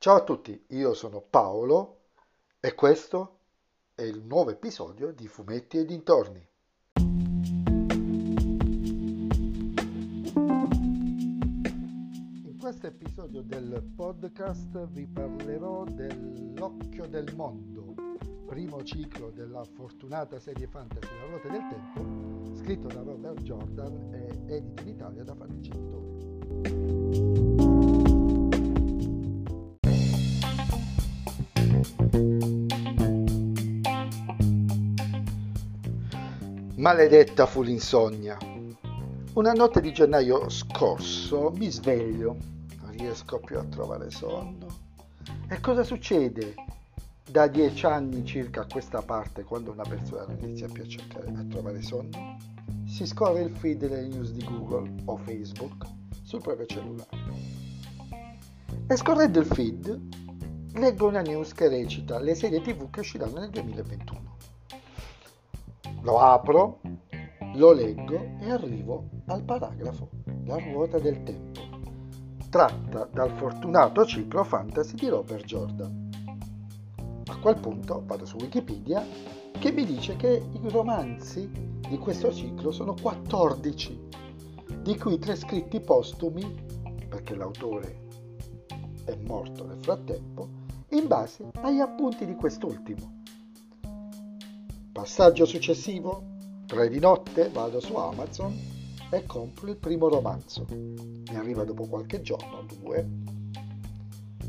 Ciao a tutti, io sono Paolo e questo è il nuovo episodio di Fumetti e dintorni. In questo episodio del podcast vi parlerò dell'Occhio del Mondo, primo ciclo della fortunata serie fantasy La ruota del tempo, scritto da Robert Jordan e edito in Italia da Fabrizio Maledetta fu l'insonnia. Una notte di gennaio scorso mi sveglio, non riesco più a trovare sonno. E cosa succede da dieci anni circa a questa parte quando una persona non inizia più a cercare a trovare sonno? Si scorre il feed delle news di Google o Facebook sul proprio cellulare. E scorrendo il feed leggo una news che recita le serie tv che usciranno nel 2021. Lo apro, lo leggo e arrivo al paragrafo La ruota del tempo, tratta dal fortunato ciclo fantasy di Robert Jordan. A quel punto vado su Wikipedia che mi dice che i romanzi di questo ciclo sono 14, di cui tre scritti postumi, perché l'autore è morto nel frattempo, in base agli appunti di quest'ultimo. Passaggio successivo, 3 di notte, vado su Amazon e compro il primo romanzo. Mi arriva dopo qualche giorno, due.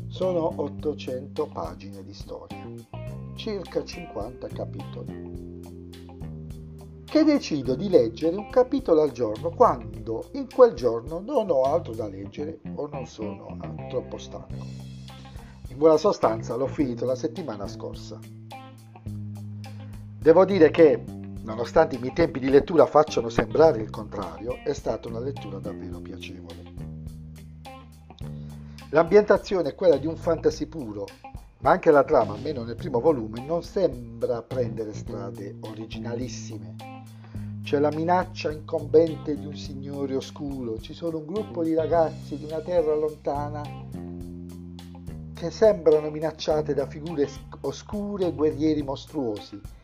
Sono 800 pagine di storia, circa 50 capitoli. Che decido di leggere un capitolo al giorno quando in quel giorno non ho altro da leggere o non sono troppo stanco. In buona sostanza l'ho finito la settimana scorsa. Devo dire che, nonostante i miei tempi di lettura facciano sembrare il contrario, è stata una lettura davvero piacevole. L'ambientazione è quella di un fantasy puro, ma anche la trama, almeno nel primo volume, non sembra prendere strade originalissime. C'è la minaccia incombente di un signore oscuro, ci sono un gruppo di ragazzi di una terra lontana che sembrano minacciate da figure oscure e guerrieri mostruosi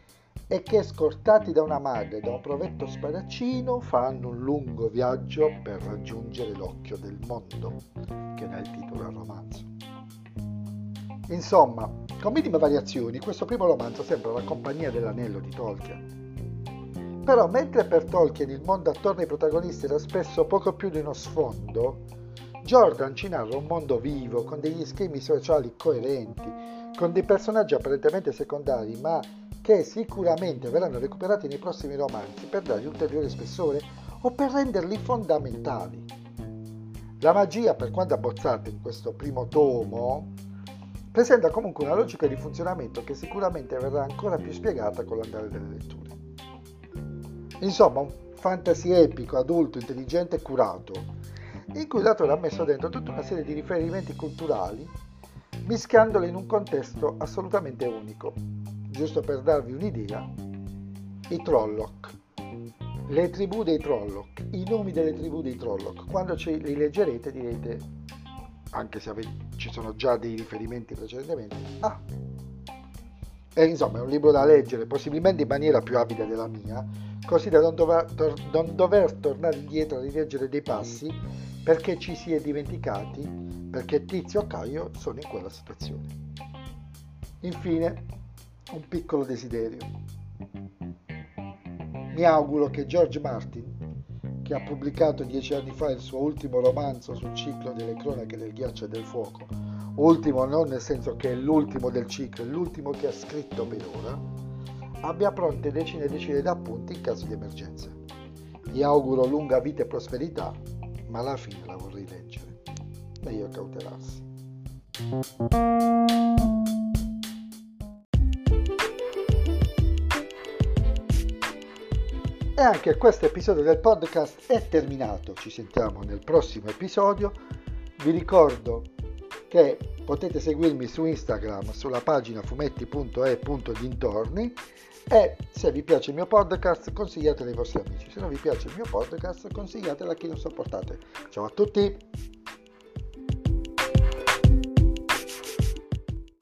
e che scortati da una madre e da un provetto spadaccino fanno un lungo viaggio per raggiungere l'occhio del mondo, che dà il titolo al romanzo. Insomma, con minime variazioni, questo primo romanzo sembra la compagnia dell'anello di Tolkien. Però mentre per Tolkien il mondo attorno ai protagonisti era spesso poco più di uno sfondo, Jordan ci narra un mondo vivo, con degli schemi sociali coerenti, con dei personaggi apparentemente secondari, ma che sicuramente verranno recuperati nei prossimi romanzi per dargli ulteriore spessore o per renderli fondamentali. La magia, per quanto abbozzata in questo primo tomo, presenta comunque una logica di funzionamento che sicuramente verrà ancora più spiegata con l'andare delle letture. Insomma, un fantasy epico, adulto, intelligente e curato, in cui l'autore ha messo dentro tutta una serie di riferimenti culturali, mischiandoli in un contesto assolutamente unico, giusto per darvi un'idea, i Trolloc, le tribù dei Trolloc, i nomi delle tribù dei Trolloc. Quando ce li leggerete direte, anche se avete, ci sono già dei riferimenti precedentemente, ah, e insomma è un libro da leggere, possibilmente in maniera più avida della mia, così da non dover, non dover tornare indietro a rileggere dei passi perché ci si è dimenticati, perché Tizio o Caio sono in quella situazione. Infine, un piccolo desiderio. Mi auguro che George Martin, che ha pubblicato dieci anni fa il suo ultimo romanzo sul ciclo delle cronache del ghiaccio e del fuoco, ultimo non nel senso che è l'ultimo del ciclo, è l'ultimo che ha scritto per ora, abbia pronte decine e decine di appunti in caso di emergenza. Gli auguro lunga vita e prosperità, ma alla fine la vorrei leggere. Meglio cautelarsi. E anche questo episodio del podcast è terminato. Ci sentiamo nel prossimo episodio. Vi ricordo che potete seguirmi su Instagram sulla pagina fumetti.e.dintorni e se vi piace il mio podcast consigliatelo ai vostri amici. Se non vi piace il mio podcast consigliatelo a chi non sopportate. Ciao a tutti!